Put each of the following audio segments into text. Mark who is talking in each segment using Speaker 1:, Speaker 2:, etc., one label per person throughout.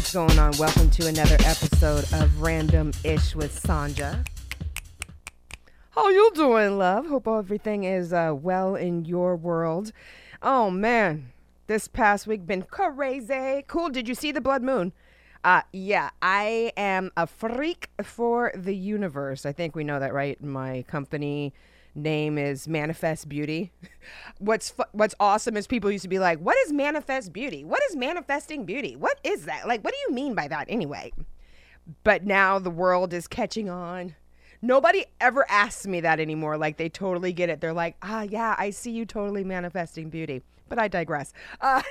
Speaker 1: what's going on? Welcome to another episode of Random Ish with Sanja. How you doing, love? Hope everything is uh, well in your world. Oh man, this past week been crazy. Cool. Did you see the blood moon? Uh, yeah, I am a freak for the universe. I think we know that, right? My company name is Manifest Beauty. what's fu- what's awesome is people used to be like, "What is Manifest Beauty? What is manifesting beauty? What is that? Like, what do you mean by that anyway?" But now the world is catching on. Nobody ever asks me that anymore. Like they totally get it. They're like, "Ah, yeah, I see you totally manifesting beauty." But I digress. Uh,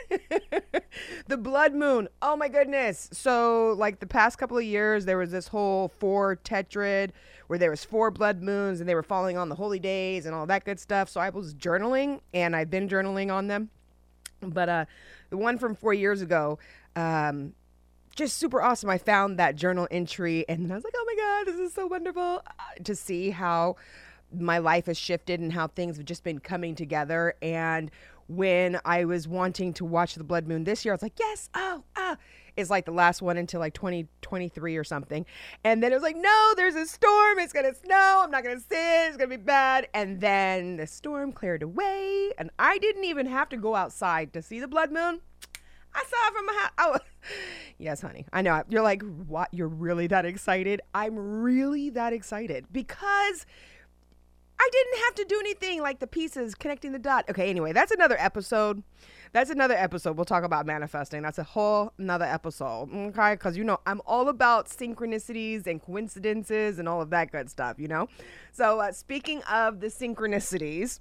Speaker 1: the blood moon. Oh my goodness. So, like the past couple of years, there was this whole four tetrad where there was four blood moons and they were falling on the holy days and all that good stuff. So I was journaling and I've been journaling on them. But uh, the one from four years ago, um, just super awesome. I found that journal entry and I was like, oh my God, this is so wonderful uh, to see how my life has shifted and how things have just been coming together. And when I was wanting to watch the blood moon this year, I was like, yes, oh, ah. It's like the last one until like 2023 or something. And then it was like, no, there's a storm. It's going to snow. I'm not going to sit. It's going to be bad. And then the storm cleared away. And I didn't even have to go outside to see the blood moon. I saw it from my house. Oh, yes, honey. I know. You're like, what? You're really that excited? I'm really that excited because I didn't have to do anything like the pieces connecting the dot. Okay, anyway, that's another episode. That's another episode. We'll talk about manifesting. That's a whole another episode. Okay, because you know I'm all about synchronicities and coincidences and all of that good stuff. You know. So uh, speaking of the synchronicities,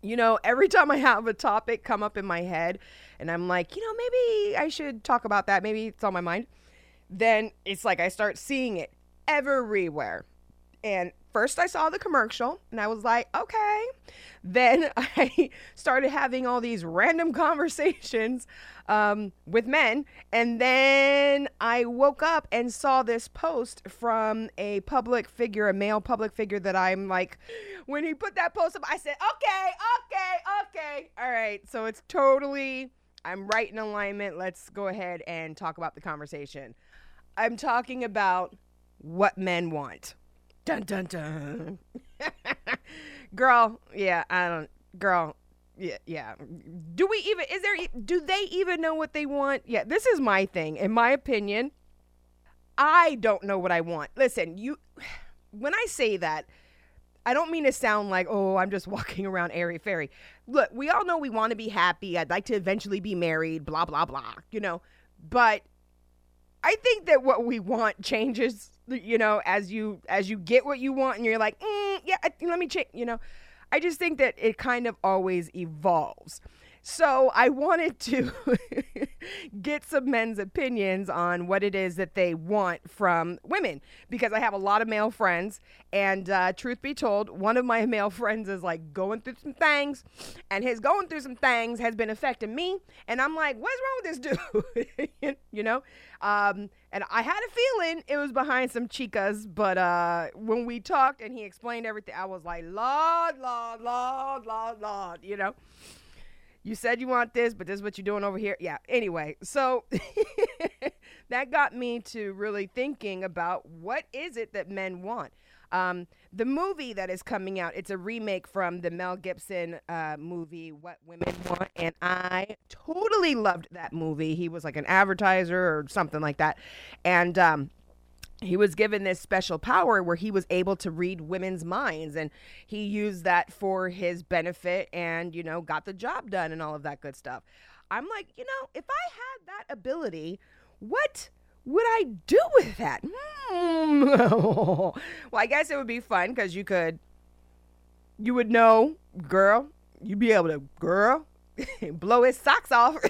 Speaker 1: you know, every time I have a topic come up in my head, and I'm like, you know, maybe I should talk about that. Maybe it's on my mind. Then it's like I start seeing it everywhere, and first I saw the commercial and I was like, okay. Then I started having all these random conversations um, with men. And then I woke up and saw this post from a public figure, a male public figure that I'm like, when he put that post up, I said, okay, okay, okay. All right. So it's totally, I'm right in alignment. Let's go ahead and talk about the conversation. I'm talking about what men want. Dun dun dun. girl, yeah, I don't. Girl, yeah, yeah. Do we even? Is there? Do they even know what they want? Yeah, this is my thing. In my opinion, I don't know what I want. Listen, you. When I say that, I don't mean to sound like, oh, I'm just walking around airy fairy. Look, we all know we want to be happy. I'd like to eventually be married. Blah blah blah. You know, but I think that what we want changes you know, as you as you get what you want, and you're like, mm, yeah, let me check. You know, I just think that it kind of always evolves. So I wanted to get some men's opinions on what it is that they want from women because I have a lot of male friends. And uh, truth be told, one of my male friends is like going through some things, and his going through some things has been affecting me. And I'm like, what's wrong with this dude? you know? Um, and I had a feeling it was behind some chicas, but uh, when we talked and he explained everything, I was like, Lord, Lord, Lord, Lord, Lord, you know? You said you want this, but this is what you're doing over here. Yeah. Anyway, so that got me to really thinking about what is it that men want. Um, the movie that is coming out, it's a remake from the Mel Gibson uh, movie, What Women Want. And I totally loved that movie. He was like an advertiser or something like that. And um, he was given this special power where he was able to read women's minds and he used that for his benefit and you know got the job done and all of that good stuff. I'm like you know if i had that ability what would i do with that? Hmm. well i guess it would be fun because you could you would know girl you'd be able to girl blow his socks off.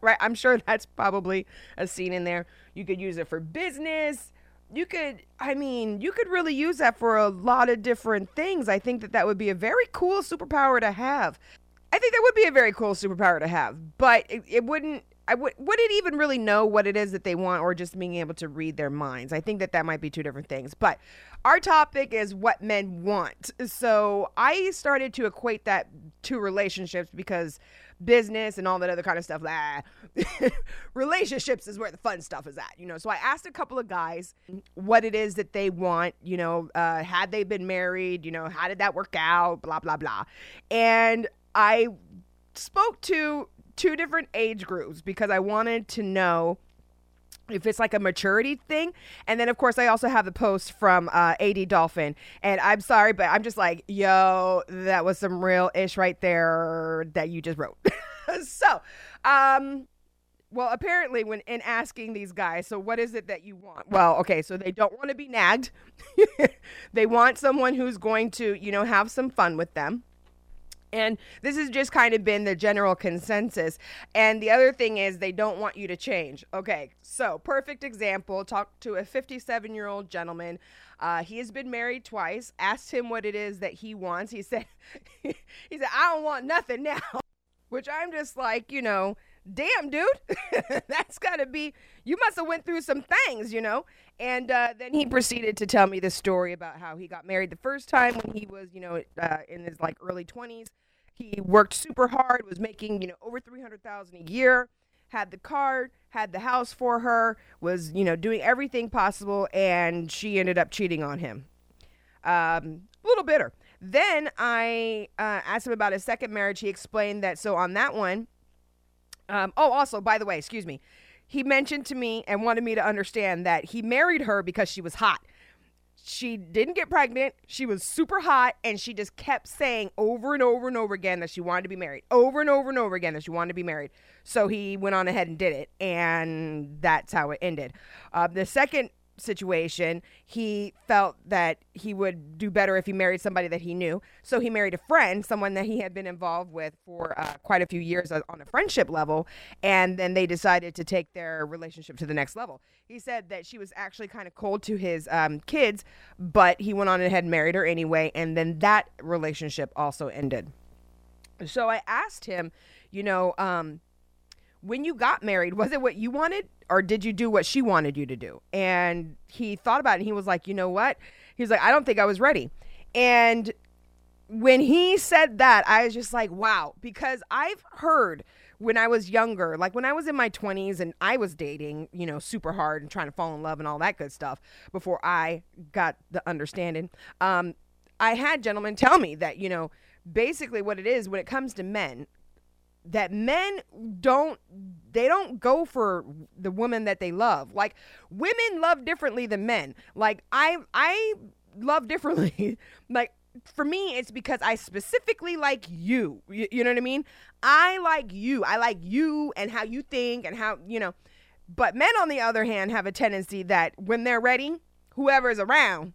Speaker 1: Right? I'm sure that's probably a scene in there. You could use it for business you could i mean you could really use that for a lot of different things i think that that would be a very cool superpower to have i think that would be a very cool superpower to have but it, it wouldn't I w- wouldn't even really know what it is that they want or just being able to read their minds. I think that that might be two different things. But our topic is what men want. So I started to equate that to relationships because business and all that other kind of stuff. Ah, relationships is where the fun stuff is at, you know. So I asked a couple of guys what it is that they want, you know, uh, had they been married, you know, how did that work out, blah, blah, blah. And I spoke to two different age groups because I wanted to know if it's like a maturity thing. And then, of course, I also have the post from uh, AD Dolphin. And I'm sorry, but I'm just like, yo, that was some real ish right there that you just wrote. so, um, well, apparently, when in asking these guys, so what is it that you want? Well, okay, so they don't want to be nagged. they want someone who's going to, you know, have some fun with them. And this has just kind of been the general consensus. And the other thing is, they don't want you to change. Okay, so perfect example talk to a 57 year old gentleman. Uh, he has been married twice. Asked him what it is that he wants. He said, he said, I don't want nothing now. Which I'm just like, you know, damn dude that's gotta be you must have went through some things you know and uh, then he proceeded to tell me the story about how he got married the first time when he was you know uh, in his like early 20s he worked super hard, was making, you know, over 300,000 a year, had the car, had the house for her, was, you know, doing everything possible and she ended up cheating on him. Um, a little bitter. Then I uh, asked him about his second marriage. He explained that so on that one, um, oh, also, by the way, excuse me, he mentioned to me and wanted me to understand that he married her because she was hot she didn't get pregnant. She was super hot, and she just kept saying over and over and over again that she wanted to be married. Over and over and over again that she wanted to be married. So he went on ahead and did it, and that's how it ended. Uh, the second situation, he felt that he would do better if he married somebody that he knew. So he married a friend, someone that he had been involved with for uh, quite a few years on a friendship level. And then they decided to take their relationship to the next level. He said that she was actually kind of cold to his um, kids, but he went on ahead and married her anyway. And then that relationship also ended. So I asked him, you know, um, when you got married, was it what you wanted? or did you do what she wanted you to do? And he thought about it and he was like, you know what? He was like, I don't think I was ready. And when he said that, I was just like, wow, because I've heard when I was younger, like when I was in my 20s and I was dating, you know, super hard and trying to fall in love and all that good stuff before I got the understanding, um, I had gentlemen tell me that, you know, basically what it is when it comes to men, that men don't they don't go for the woman that they love. Like women love differently than men. Like I I love differently. like for me it's because I specifically like you. you. You know what I mean? I like you. I like you and how you think and how, you know. But men on the other hand have a tendency that when they're ready, whoever is around,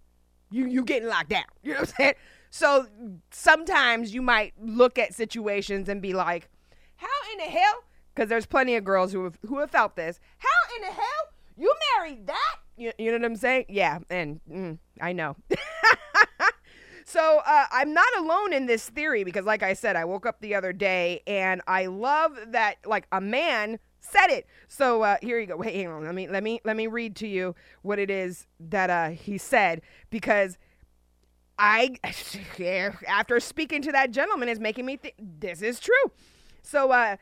Speaker 1: you you getting locked down. You know what I'm saying? So sometimes you might look at situations and be like, how in the hell? Because there's plenty of girls who have, who have felt this. How in the hell you married that? You, you know what I'm saying? Yeah, and mm, I know. so uh, I'm not alone in this theory because, like I said, I woke up the other day and I love that like a man said it. So uh, here you go. Wait, hang on. Let me let me let me read to you what it is that uh, he said because I after speaking to that gentleman is making me think this is true. So, uh,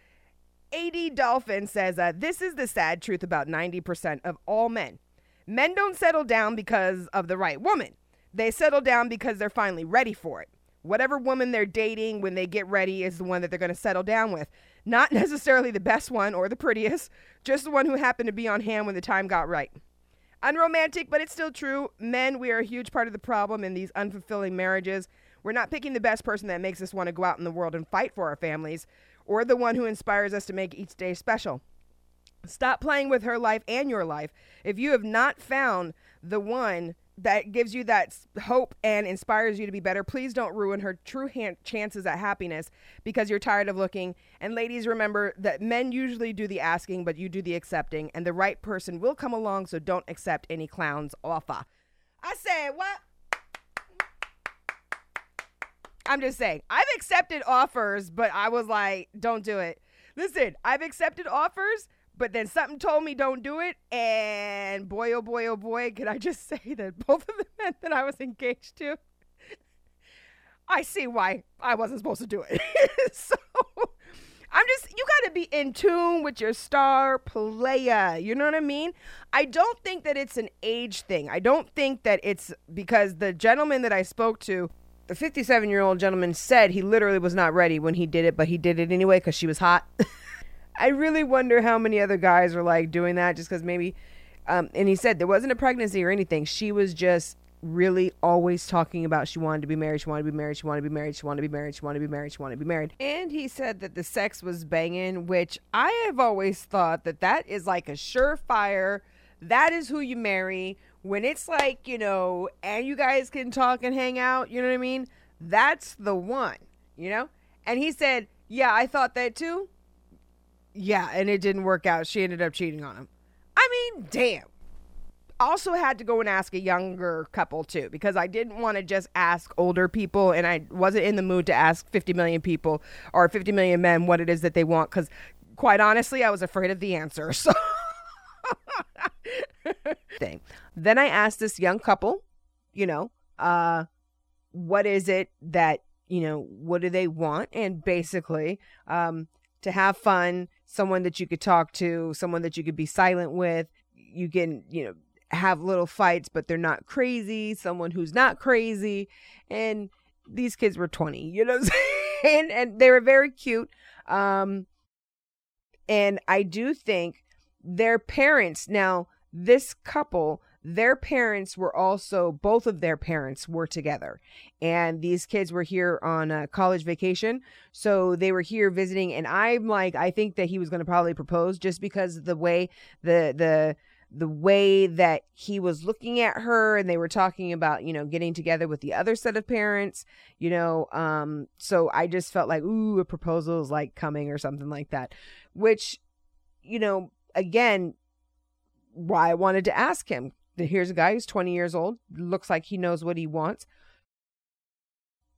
Speaker 1: AD Dolphin says, uh, This is the sad truth about 90% of all men. Men don't settle down because of the right woman. They settle down because they're finally ready for it. Whatever woman they're dating when they get ready is the one that they're going to settle down with. Not necessarily the best one or the prettiest, just the one who happened to be on hand when the time got right. Unromantic, but it's still true. Men, we are a huge part of the problem in these unfulfilling marriages. We're not picking the best person that makes us want to go out in the world and fight for our families or the one who inspires us to make each day special. Stop playing with her life and your life. If you have not found the one that gives you that hope and inspires you to be better, please don't ruin her true ha- chances at happiness because you're tired of looking. And ladies, remember that men usually do the asking, but you do the accepting, and the right person will come along, so don't accept any clown's offer. I said, what? I'm just saying, I've accepted offers, but I was like, don't do it. Listen, I've accepted offers, but then something told me don't do it. And boy, oh boy, oh boy, can I just say that both of the men that I was engaged to, I see why I wasn't supposed to do it. so I'm just, you got to be in tune with your star player. You know what I mean? I don't think that it's an age thing. I don't think that it's because the gentleman that I spoke to, the 57 year old gentleman said he literally was not ready when he did it, but he did it anyway because she was hot. I really wonder how many other guys are like doing that just because maybe. Um, and he said there wasn't a pregnancy or anything. She was just really always talking about she wanted to be married, she wanted to be married, she wanted to be married, she wanted to be married, she wanted to be married, she wanted to be married. And he said that the sex was banging, which I have always thought that that is like a surefire. That is who you marry when it's like, you know, and you guys can talk and hang out, you know what I mean? That's the one, you know? And he said, Yeah, I thought that too. Yeah, and it didn't work out. She ended up cheating on him. I mean, damn. Also had to go and ask a younger couple too because I didn't want to just ask older people and I wasn't in the mood to ask 50 million people or 50 million men what it is that they want cuz quite honestly, I was afraid of the answer. So thing. Then I asked this young couple, you know, uh, what is it that, you know, what do they want? And basically, um, to have fun, someone that you could talk to, someone that you could be silent with. You can, you know, have little fights, but they're not crazy, someone who's not crazy. And these kids were 20, you know and, and they were very cute. Um, and I do think their parents, now, this couple, their parents were also both of their parents were together. And these kids were here on a college vacation. So they were here visiting. And i'm like i think that he was going to probably propose just because the way the the the way that he was looking at her. And they were talking about you know getting together with the other set of parents you know um so i just felt like ooh a proposal is like coming or something like that. Which you know again why I wanted to ask him. Here's a guy who's 20 years old, looks like he knows what he wants.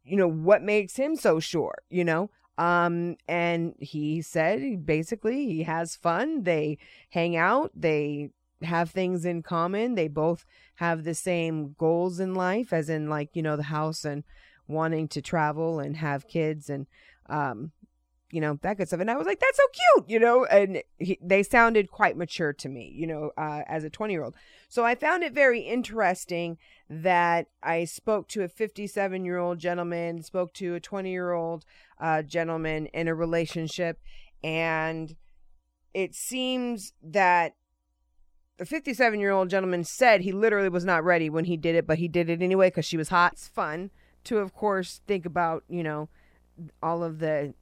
Speaker 1: You know, what makes him so sure, you know? Um, and he said basically he has fun. They hang out, they have things in common. They both have the same goals in life, as in, like, you know, the house and wanting to travel and have kids and um you know that good stuff. And i was like that's so cute you know? And he, they sounded quite mature to me you know uh, as a 20 year old so i found it very interesting that i spoke to a 57 year old gentleman spoke to a 20 year old uh, gentleman in a relationship and it seems that the 57 year old gentleman said he literally was not ready when he did it but he did it anyway because she was hot. It's fun to of course think about you know all of the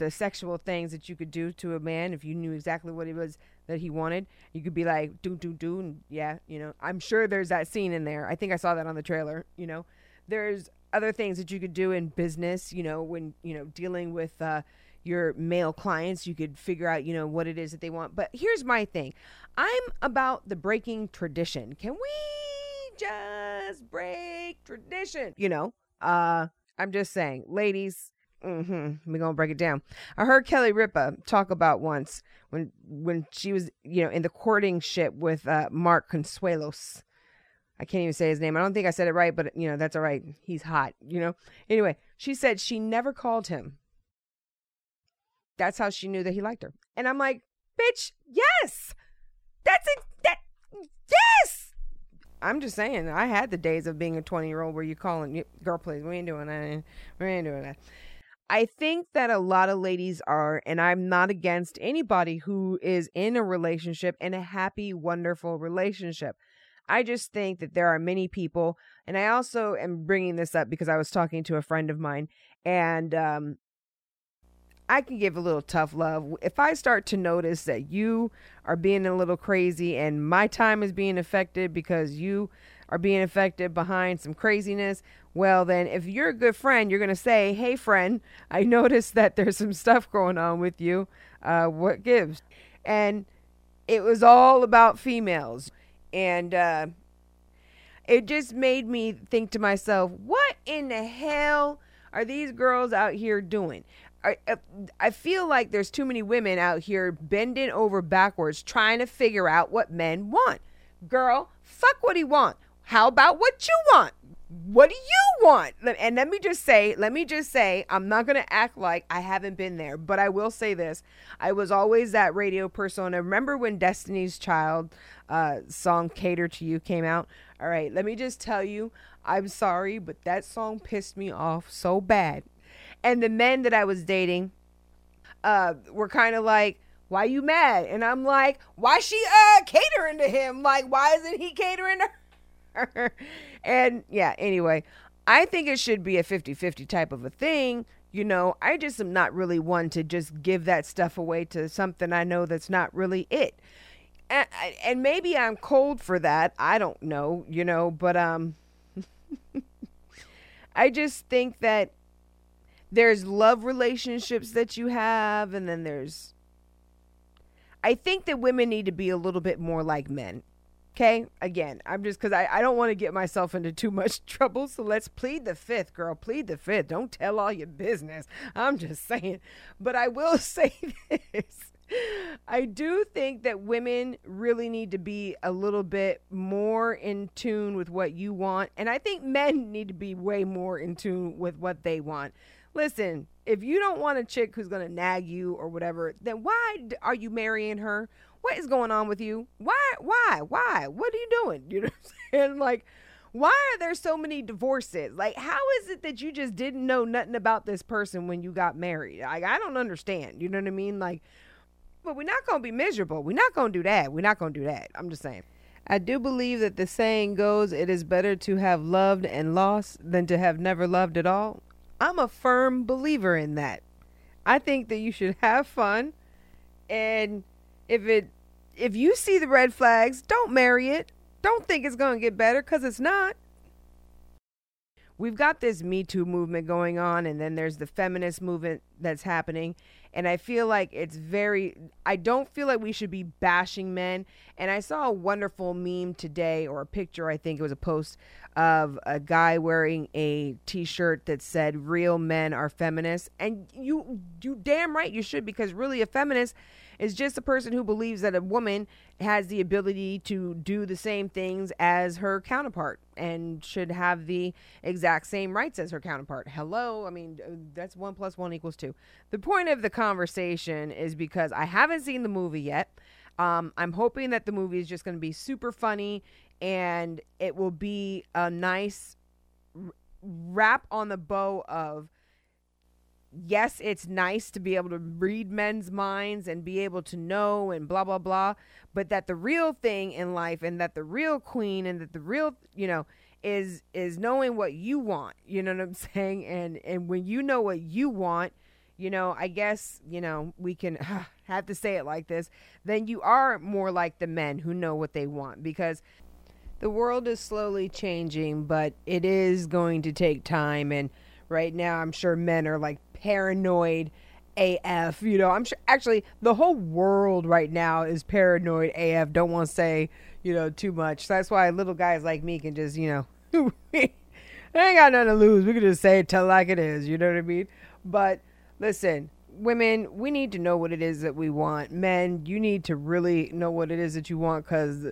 Speaker 1: the sexual things that you could do to a man if you knew exactly what it was that he wanted. You could be like, do, do, do. And yeah, you know, I'm sure there's that scene in there. I think I saw that on the trailer, you know. There's other things that you could do in business, you know, when, you know, dealing with, uh, your male clients you could figure out you know what it is that they want but here's my thing i'm about the breaking tradition can we just break tradition you know uh i'm just saying ladies Mm-hmm. We're gonna break it down. I heard Kelly Ripa talk about once when when she was, you know, in the courting ship with uh, Mark Consuelos. I can't even say his name. I don't think I said it right, but you know, that's all right. He's hot, you know. Anyway, she said she never called him. That's how she knew that he liked her. And I'm like, bitch, yes. That's it. That yes. I'm just saying, I had the days of being a 20 year old where you calling, girl, please, we ain't doing that. We ain't doing that. I think that a lot of ladies are, and I'm not against anybody who is in a relationship in a happy, wonderful relationship. I just think that there are many people, and I also am bringing this up because I was talking to a friend of mine, and um, I can give a little tough love. If I start to notice that you are being a little crazy and my time is being affected because you are being affected behind some craziness, well, then if you're a good friend, you're going to say, Hey, friend, I noticed that there's some stuff going on with you. Uh, what gives? And it was all about females. And uh, it just made me think to myself, What in the hell are these girls out here doing? I, I feel like there's too many women out here bending over backwards trying to figure out what men want. Girl, fuck what he want. How about what you want? What do you want? And let me just say, let me just say, I'm not going to act like I haven't been there, but I will say this. I was always that radio persona. Remember when Destiny's Child uh, song Cater to You came out? All right, let me just tell you, I'm sorry, but that song pissed me off so bad. And the men that I was dating uh, were kind of like, why you mad? And I'm like, why she uh catering to him? Like, why isn't he catering to her? and yeah, anyway, I think it should be a 50-50 type of a thing. You know, I just am not really one to just give that stuff away to something I know that's not really it. And, and maybe I'm cold for that. I don't know, you know, but um I just think that there's love relationships that you have and then there's I think that women need to be a little bit more like men. Okay? Again, I'm just because I, I don't want to get myself into too much trouble. So let's plead the fifth, girl. Plead the fifth. Don't tell all your business. I'm just saying. But I will say this. I do think that women really need to be a little bit more in tune with what you want. And I think men need to be way more in tune with what they want. Listen, if you don't want a chick who's going to nag you or whatever, then why are you marrying her? What is going on with you? Why? Why? Why? What are you doing? You know what I'm saying? Like, why are there so many divorces? Like, how is it that you just didn't know nothing about this person when you got married? Like, I don't understand. You know what I mean? Like, but we're not going to be miserable. We're not going to do that. We're not going to do that. I'm just saying. I do believe that the saying goes, it is better to have loved and lost than to have never loved at all. I'm a firm believer in that. I think that you should have fun and if it if you see the red flags, don't marry it. Don't think it's going to get better cuz it's not. We've got this Me Too movement going on and then there's the feminist movement that's happening and I feel like it's very I don't feel like we should be bashing men and I saw a wonderful meme today or a picture I think it was a post of a guy wearing a t-shirt that said real men are feminists and you you damn right you should because really a feminist is just a person who believes that a woman has the ability to do the same things as her counterpart and should have the exact same rights as her counterpart. Hello, I mean uh, that's 1 plus 1 equals 2. The point of the conversation is because I haven't seen the movie yet. Um, I'm hoping that the movie is just going to be super funny and it will be a nice wrap on the bow of yes, it's nice to be able to read men's minds and be able to know and blah, blah, blah. But that the real thing in life and that the real queen and that the real, you know, is is knowing what you want. You know what I'm saying? And and when you know what you want, you know, I guess, you know, we can have to say it like this, then you are more like the men who know what they want because the world is slowly changing, but it is going to take time. And right now, I'm sure men are like paranoid AF. You know, I'm sure actually the whole world right now is paranoid AF. Don't want to say, you know, too much. So that's why little guys like me can just, you know, I ain't got nothing to lose. We can just say it, tell like it is. You know what I mean? But listen, women, we need to know what it is that we want. Men, you need to really know what it is that you want because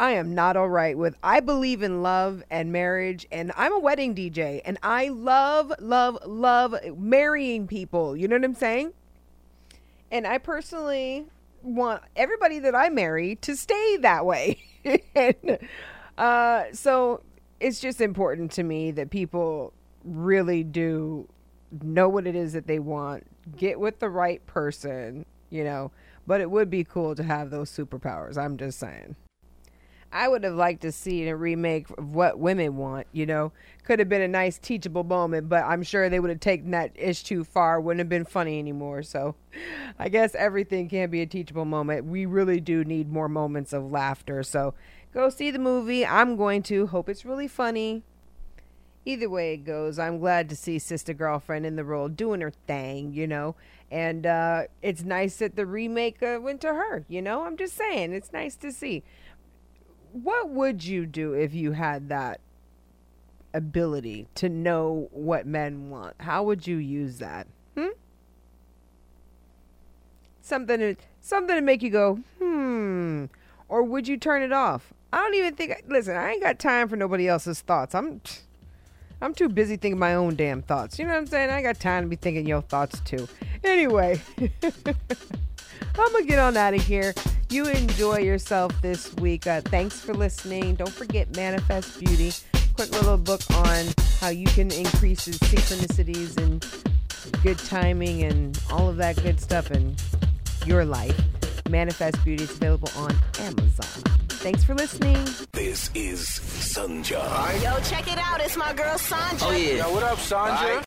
Speaker 1: I am not all right with. I believe in love and marriage, and I'm a wedding DJ, and I love, love, love marrying people. You know what I'm saying? And I personally want everybody that I marry to stay that way. and uh, so it's just important to me that people really do know what it is that they want, get with the right person, you know. But it would be cool to have those superpowers. I'm just saying. I would have liked to see a remake of what women want, you know. Could have been a nice teachable moment, but I'm sure they would have taken that ish too far, wouldn't have been funny anymore. So I guess everything can be a teachable moment. We really do need more moments of laughter. So go see the movie. I'm going to. Hope it's really funny. Either way it goes, I'm glad to see Sister Girlfriend in the role doing her thing, you know. And uh, it's nice that the remake uh, went to her, you know. I'm just saying, it's nice to see what would you do if you had that ability to know what men want? How would you use that? Hmm? something to something to make you go hmm, or would you turn it off? I don't even think. I, Listen, I ain't got time for nobody else's thoughts. I'm I'm too busy thinking my own damn thoughts. You know what I'm saying? I got time to be thinking your thoughts too. Anyway, I'm gonna get on out of here. You enjoy yourself this week. Uh, thanks for listening. Don't forget Manifest Beauty. Quick little book on how you can increase the synchronicities and good timing and all of that good stuff in your life. Manifest Beauty is available on Amazon. Thanks for listening.
Speaker 2: This is Sunja.
Speaker 3: Yo, check it out. It's my girl Sanja.
Speaker 4: Oh, yeah.
Speaker 5: Yo, what up, Sanja?